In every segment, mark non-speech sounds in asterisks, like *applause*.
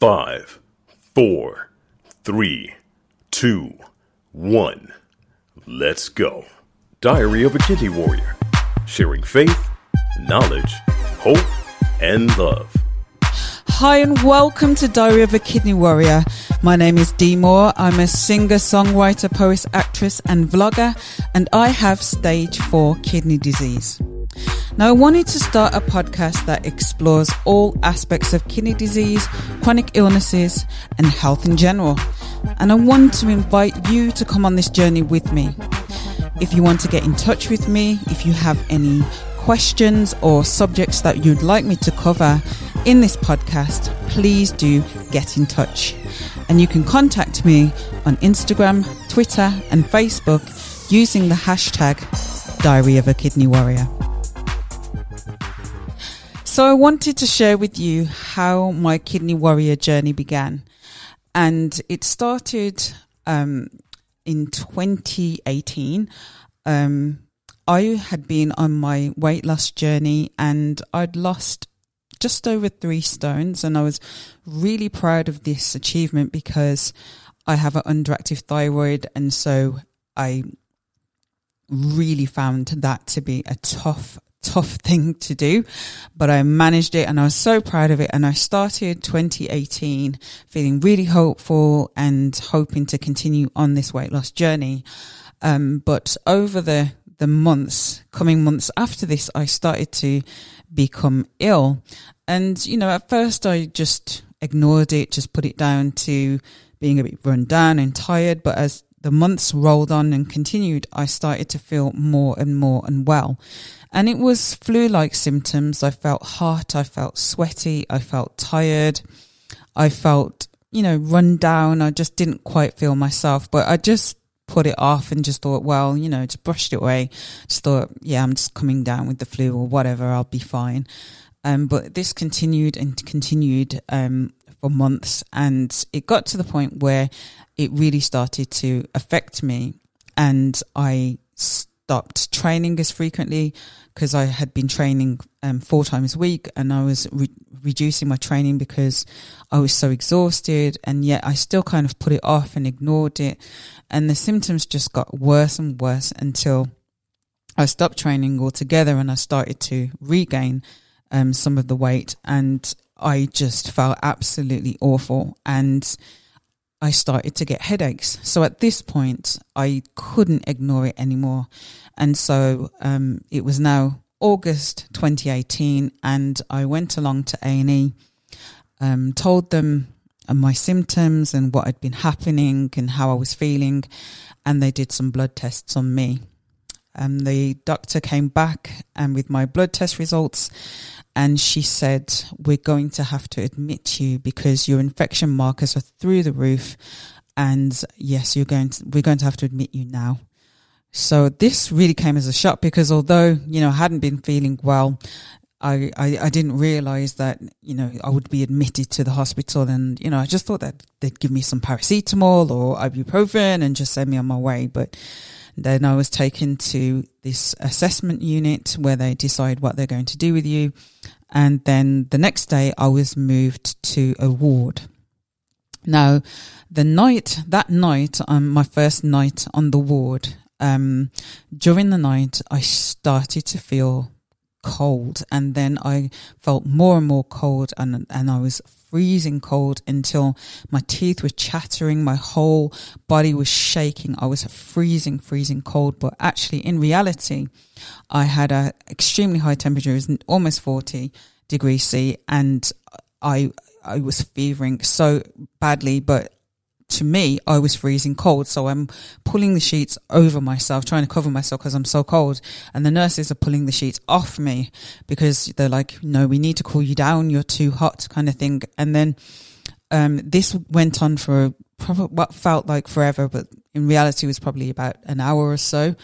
Five, four, three, two, one. Let's go. Diary of a Kidney Warrior. Sharing faith, knowledge, hope, and love. Hi and welcome to Diary of a Kidney Warrior. My name is Dee Moore. I'm a singer, songwriter, poet, actress, and vlogger, and I have stage 4 kidney disease. Now, I wanted to start a podcast that explores all aspects of kidney disease, chronic illnesses, and health in general. And I want to invite you to come on this journey with me. If you want to get in touch with me, if you have any questions or subjects that you'd like me to cover in this podcast, please do get in touch. And you can contact me on Instagram, Twitter, and Facebook using the hashtag Diary of a Kidney Warrior. So, I wanted to share with you how my kidney warrior journey began. And it started um, in 2018. Um, I had been on my weight loss journey and I'd lost just over three stones. And I was really proud of this achievement because I have an underactive thyroid. And so I really found that to be a tough, tough thing to do, but I managed it and I was so proud of it. And I started 2018 feeling really hopeful and hoping to continue on this weight loss journey. Um, but over the, the months, coming months after this, I started to become ill. And, you know, at first I just ignored it, just put it down to being a bit run down and tired. But as the months rolled on and continued, I started to feel more and more unwell. And it was flu like symptoms. I felt hot, I felt sweaty, I felt tired, I felt, you know, run down. I just didn't quite feel myself, but I just put it off and just thought, well, you know, just brushed it away. Just thought, yeah, I'm just coming down with the flu or whatever, I'll be fine. Um, but this continued and continued um, for months, and it got to the point where it really started to affect me, and I stopped training as frequently because I had been training um, four times a week, and I was re- reducing my training because I was so exhausted, and yet I still kind of put it off and ignored it, and the symptoms just got worse and worse until I stopped training altogether, and I started to regain um, some of the weight, and I just felt absolutely awful. And I started to get headaches. So at this point, I couldn't ignore it anymore. And so um, it was now August 2018, and I went along to A&E, um, told them my symptoms and what had been happening and how I was feeling, and they did some blood tests on me. And the doctor came back and with my blood test results, and she said, We're going to have to admit you because your infection markers are through the roof. And yes, you're going to, we're going to have to admit you now. So this really came as a shock because although, you know, I hadn't been feeling well, I, I, I, didn't realize that, you know, I would be admitted to the hospital and, you know, I just thought that they'd give me some paracetamol or ibuprofen and just send me on my way. But then I was taken to this assessment unit where they decide what they're going to do with you. And then the next day I was moved to a ward. Now, the night, that night, um, my first night on the ward, um, during the night, I started to feel cold and then I felt more and more cold and, and I was freezing cold until my teeth were chattering. My whole body was shaking. I was freezing, freezing cold. But actually, in reality, I had a extremely high temperature. It was almost 40 degrees C and I, I was fevering so badly, but to me, I was freezing cold. So I'm pulling the sheets over myself, trying to cover myself because I'm so cold. And the nurses are pulling the sheets off me because they're like, no, we need to cool you down. You're too hot kind of thing. And then, um, this went on for probably what felt like forever, but in reality was probably about an hour or so.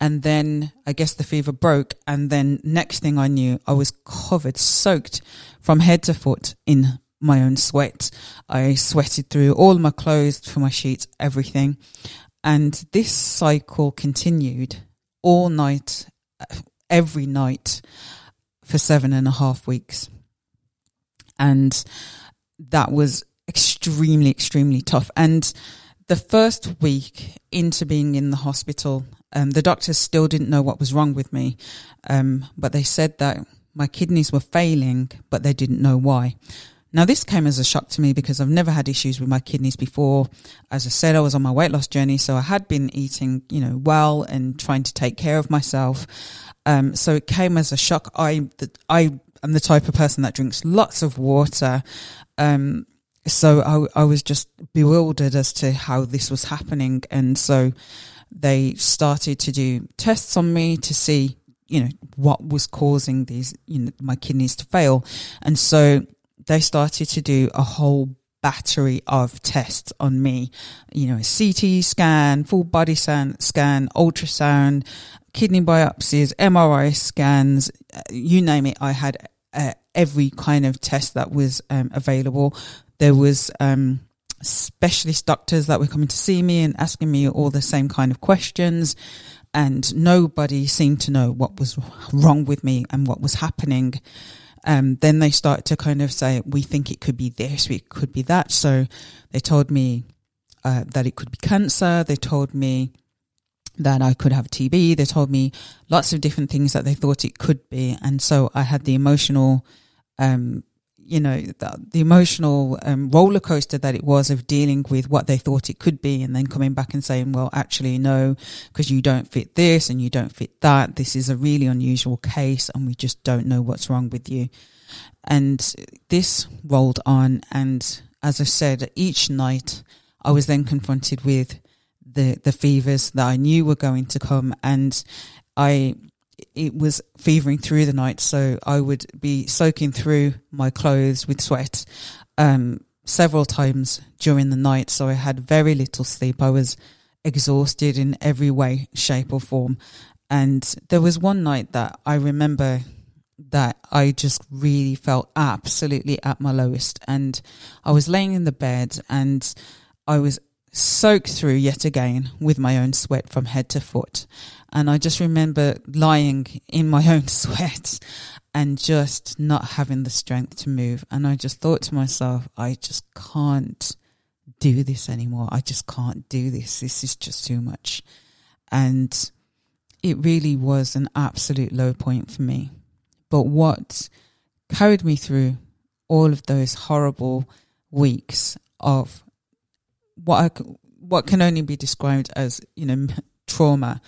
And then I guess the fever broke. And then next thing I knew, I was covered, soaked from head to foot in my own sweat. I sweated through all my clothes, for my sheets, everything. And this cycle continued all night, every night for seven and a half weeks. And that was extremely, extremely tough. And the first week into being in the hospital, um, the doctors still didn't know what was wrong with me. Um, but they said that my kidneys were failing, but they didn't know why. Now, this came as a shock to me because I've never had issues with my kidneys before. As I said, I was on my weight loss journey, so I had been eating, you know, well and trying to take care of myself. Um, so it came as a shock. I, I am the type of person that drinks lots of water. Um, so I, I was just bewildered as to how this was happening. And so they started to do tests on me to see, you know, what was causing these, you know, my kidneys to fail. And so they started to do a whole battery of tests on me, you know, a CT scan, full body scan, scan, ultrasound, kidney biopsies, MRI scans, you name it. I had uh, every kind of test that was um, available. There was um, specialist doctors that were coming to see me and asking me all the same kind of questions. And nobody seemed to know what was wrong with me and what was happening. Um, then they start to kind of say, we think it could be this, it could be that. So they told me uh, that it could be cancer. They told me that I could have TB. They told me lots of different things that they thought it could be. And so I had the emotional, um, you know, the, the emotional um, roller coaster that it was of dealing with what they thought it could be and then coming back and saying, well, actually, no, because you don't fit this and you don't fit that. This is a really unusual case and we just don't know what's wrong with you. And this rolled on. And as I said, each night I was then confronted with the, the fevers that I knew were going to come. And I, it was fevering through the night. So I would be soaking through my clothes with sweat, um, several times during the night. So I had very little sleep. I was exhausted in every way, shape or form. And there was one night that I remember that I just really felt absolutely at my lowest. And I was laying in the bed and I was soaked through yet again with my own sweat from head to foot. And I just remember lying in my *laughs* own sweat and just not having the strength to move. And I just thought to myself, I just can't do this anymore. I just can't do this. This is just too much. And it really was an absolute low point for me. But what carried me through all of those horrible weeks of what I, what can only be described as you know *laughs* trauma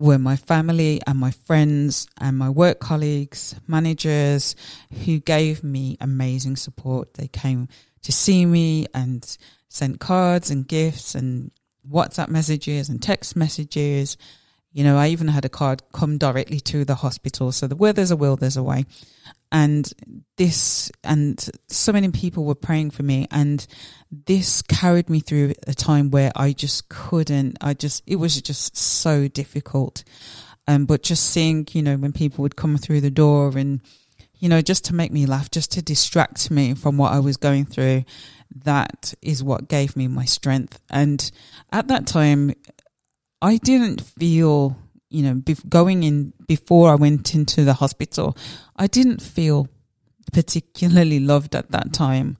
were my family and my friends and my work colleagues, managers who gave me amazing support. They came to see me and sent cards and gifts and WhatsApp messages and text messages. You know, I even had a card come directly to the hospital. So the where there's a will, there's a way. And this, and so many people were praying for me. And this carried me through a time where I just couldn't, I just, it was just so difficult. Um, but just seeing, you know, when people would come through the door and, you know, just to make me laugh, just to distract me from what I was going through, that is what gave me my strength. And at that time, I didn't feel you know, be- going in before I went into the hospital, I didn't feel particularly loved at that time.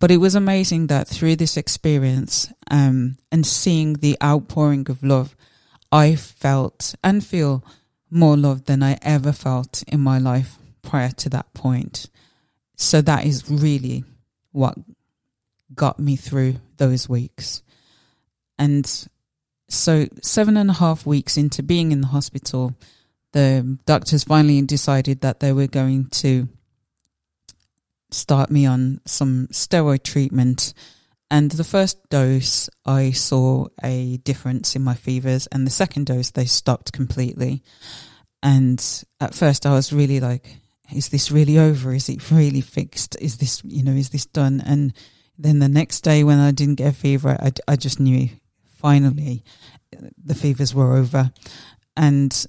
But it was amazing that through this experience um, and seeing the outpouring of love, I felt and feel more love than I ever felt in my life prior to that point. So that is really what got me through those weeks. And so seven and a half weeks into being in the hospital, the doctors finally decided that they were going to start me on some steroid treatment. And the first dose, I saw a difference in my fevers, and the second dose, they stopped completely. And at first, I was really like, "Is this really over? Is it really fixed? Is this, you know, is this done?" And then the next day, when I didn't get a fever, I, I just knew finally the fevers were over. And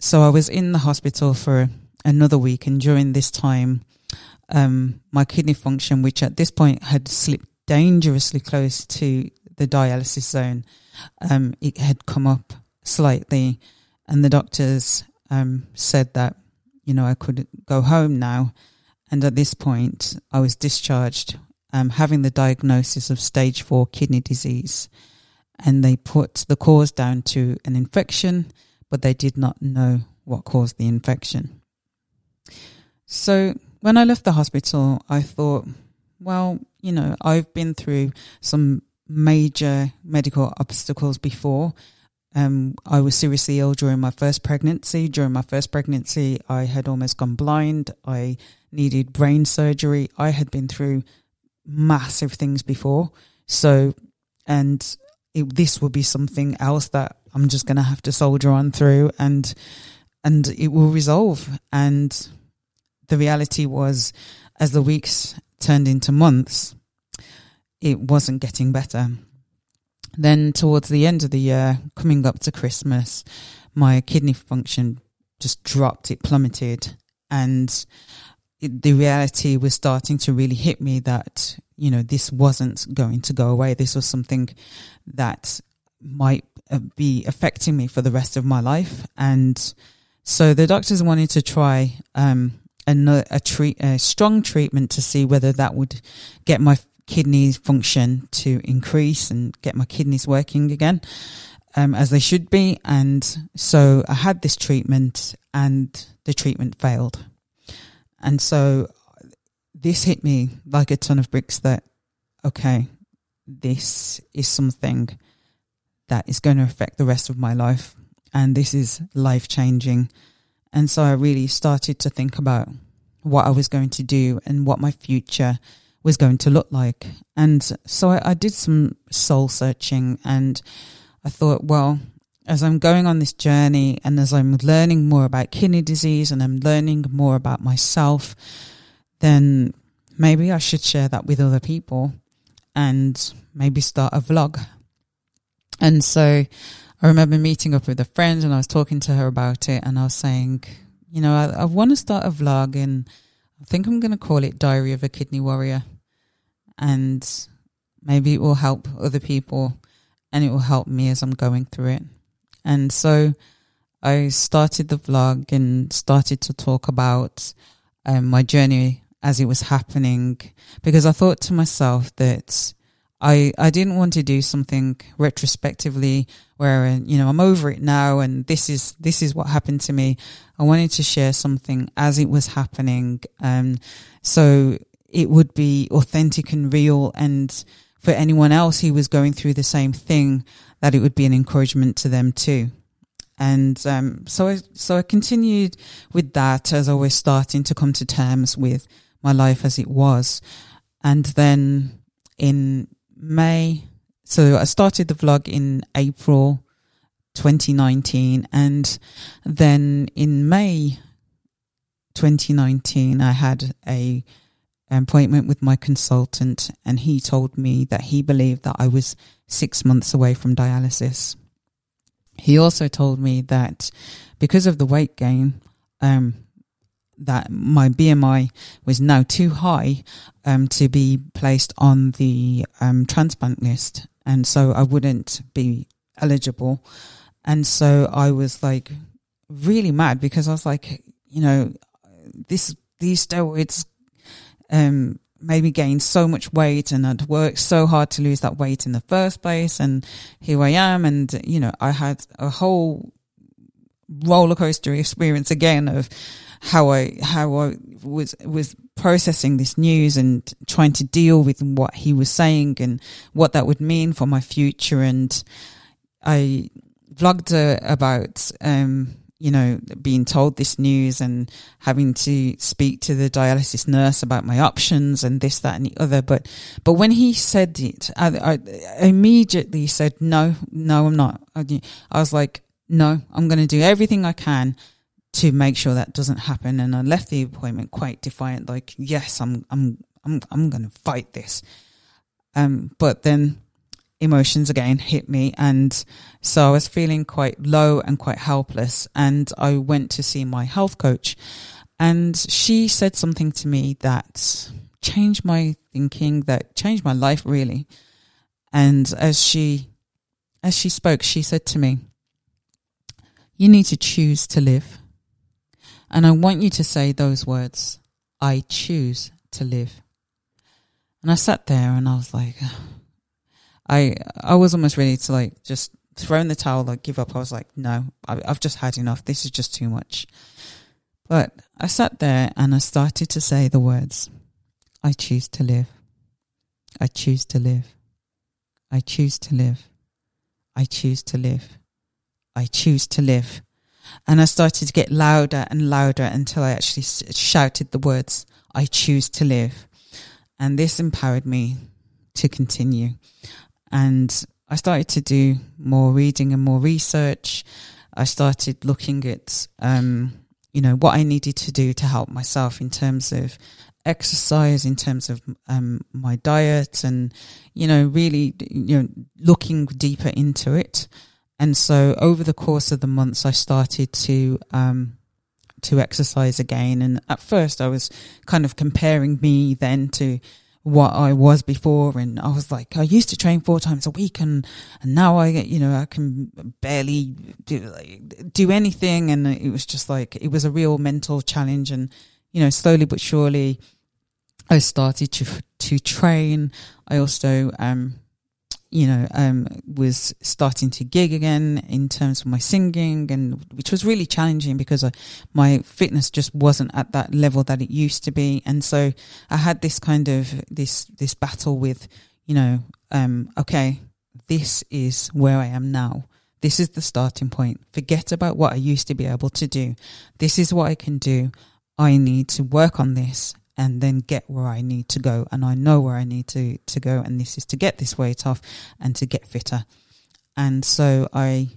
so I was in the hospital for another week. And during this time, um, my kidney function, which at this point had slipped dangerously close to the dialysis zone, um, it had come up slightly. And the doctors um, said that, you know, I could go home now. And at this point, I was discharged um, having the diagnosis of stage four kidney disease. And they put the cause down to an infection, but they did not know what caused the infection. So when I left the hospital, I thought, well, you know, I've been through some major medical obstacles before. Um, I was seriously ill during my first pregnancy. During my first pregnancy, I had almost gone blind. I needed brain surgery. I had been through massive things before. So, and it, this will be something else that I'm just going to have to soldier on through and, and it will resolve. And the reality was, as the weeks turned into months, it wasn't getting better. Then, towards the end of the year, coming up to Christmas, my kidney function just dropped, it plummeted. And it, the reality was starting to really hit me that, you know, this wasn't going to go away. This was something that might uh, be affecting me for the rest of my life. And so the doctors wanted to try um, a, a, treat, a strong treatment to see whether that would get my kidneys function to increase and get my kidneys working again um, as they should be. And so I had this treatment and the treatment failed. And so this hit me like a ton of bricks that, okay, this is something that is going to affect the rest of my life. And this is life changing. And so I really started to think about what I was going to do and what my future was going to look like. And so I, I did some soul searching and I thought, well, as I'm going on this journey and as I'm learning more about kidney disease and I'm learning more about myself, then maybe I should share that with other people and maybe start a vlog. And so I remember meeting up with a friend and I was talking to her about it and I was saying, you know, I, I want to start a vlog and I think I'm going to call it Diary of a Kidney Warrior. And maybe it will help other people and it will help me as I'm going through it. And so I started the vlog and started to talk about um, my journey as it was happening because I thought to myself that I I didn't want to do something retrospectively where you know I'm over it now and this is this is what happened to me. I wanted to share something as it was happening, um, so it would be authentic and real, and for anyone else who was going through the same thing, that it would be an encouragement to them too. And um, so I so I continued with that as I was starting to come to terms with my life as it was, and then in May. So I started the vlog in April 2019 and then in May 2019 I had a appointment with my consultant and he told me that he believed that I was 6 months away from dialysis. He also told me that because of the weight gain um, that my BMI was now too high um, to be placed on the um, transplant list, and so I wouldn't be eligible. And so I was like really mad because I was like, you know, this these steroids um, made me gain so much weight, and I'd worked so hard to lose that weight in the first place, and here I am, and you know, I had a whole roller coaster experience again of how I how I was was processing this news and trying to deal with what he was saying and what that would mean for my future. And I vlogged uh, about um, you know being told this news and having to speak to the dialysis nurse about my options and this that and the other. But but when he said it, I, I immediately said no, no, I'm not. I, I was like, no, I'm going to do everything I can to make sure that doesn't happen. And I left the appointment quite defiant, like, yes, I'm, I'm, I'm, I'm going to fight this. Um, but then emotions again hit me. And so I was feeling quite low and quite helpless. And I went to see my health coach and she said something to me that changed my thinking, that changed my life really. And as she, as she spoke, she said to me, you need to choose to live. And I want you to say those words I choose to live. And I sat there and I was like, *sighs* I I was almost ready to like just throw in the towel, like give up. I was like, no, I, I've just had enough. This is just too much. But I sat there and I started to say the words, I choose to live. I choose to live. I choose to live. I choose to live. I choose to live. And I started to get louder and louder until I actually shouted the words, I choose to live. And this empowered me to continue. And I started to do more reading and more research. I started looking at, um, you know, what I needed to do to help myself in terms of exercise, in terms of um, my diet, and you know, really, you know, looking deeper into it. And so, over the course of the months, I started to um, to exercise again. And at first, I was kind of comparing me then to what I was before. And I was like, I used to train four times a week and, and now I, you know, I can barely do, do anything. And it was just like, it was a real mental challenge. And, you know, slowly but surely I started to, to train. I also, um, you know, um, was starting to gig again in terms of my singing, and which was really challenging because I, my fitness just wasn't at that level that it used to be, and so I had this kind of this this battle with, you know, um, okay, this is where I am now. This is the starting point. Forget about what I used to be able to do. This is what I can do. I need to work on this and then get where I need to go. And I know where I need to, to go. And this is to get this weight off and to get fitter. And so I,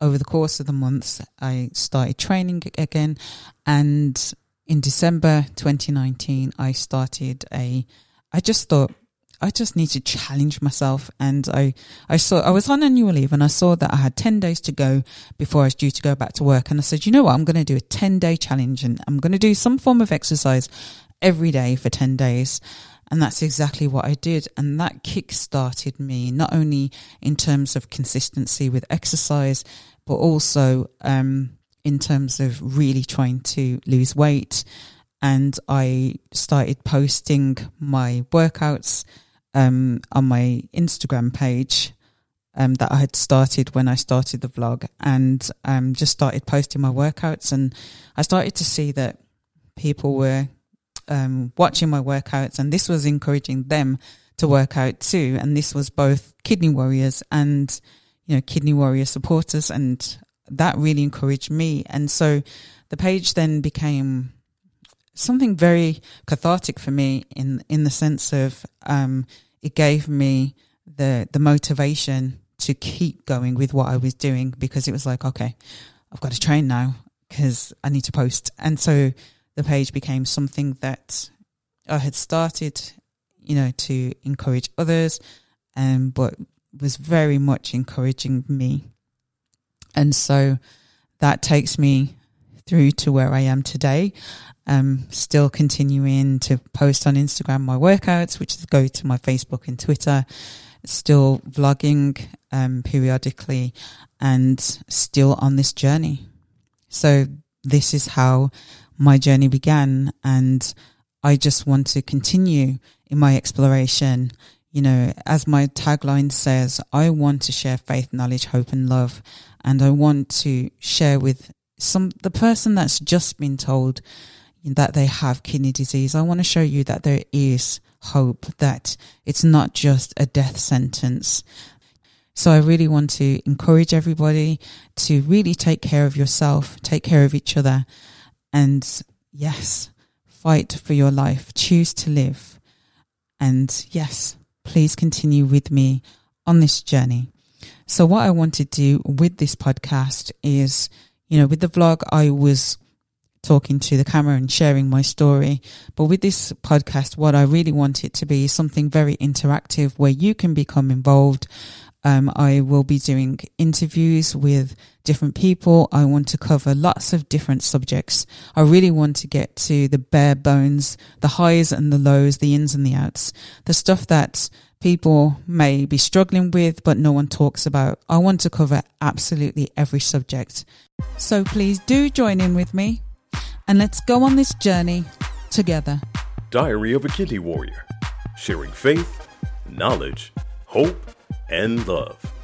over the course of the months, I started training again. And in December 2019, I started a, I just thought, I just need to challenge myself. And I, I saw, I was on annual leave and I saw that I had 10 days to go before I was due to go back to work. And I said, you know what? I'm going to do a 10 day challenge and I'm going to do some form of exercise every day for 10 days. And that's exactly what I did. And that kick started me, not only in terms of consistency with exercise, but also um, in terms of really trying to lose weight. And I started posting my workouts um, on my Instagram page um, that I had started when I started the vlog and um, just started posting my workouts. And I started to see that people were um, watching my workouts, and this was encouraging them to work out too. And this was both kidney warriors and you know kidney warrior supporters, and that really encouraged me. And so the page then became something very cathartic for me in in the sense of um, it gave me the the motivation to keep going with what I was doing because it was like okay I've got to train now because I need to post and so the page became something that I had started, you know, to encourage others, um, but was very much encouraging me. And so that takes me through to where I am today. Um, still continuing to post on Instagram my workouts, which is go to my Facebook and Twitter. Still vlogging um, periodically, and still on this journey. So this is how my journey began. And I just want to continue in my exploration. You know, as my tagline says, I want to share faith, knowledge, hope, and love. And I want to share with some, the person that's just been told that they have kidney disease. I want to show you that there is hope, that it's not just a death sentence. So I really want to encourage everybody to really take care of yourself, take care of each other, and yes, fight for your life. Choose to live. And yes, please continue with me on this journey. So, what I want to do with this podcast is, you know, with the vlog, I was talking to the camera and sharing my story. But with this podcast, what I really want it to be is something very interactive where you can become involved um, I will be doing interviews with different people. I want to cover lots of different subjects. I really want to get to the bare bones, the highs and the lows, the ins and the outs, the stuff that people may be struggling with, but no one talks about. I want to cover absolutely every subject. So please do join in with me and let's go on this journey together. Diary of a Kidney Warrior sharing faith, knowledge, hope, and love.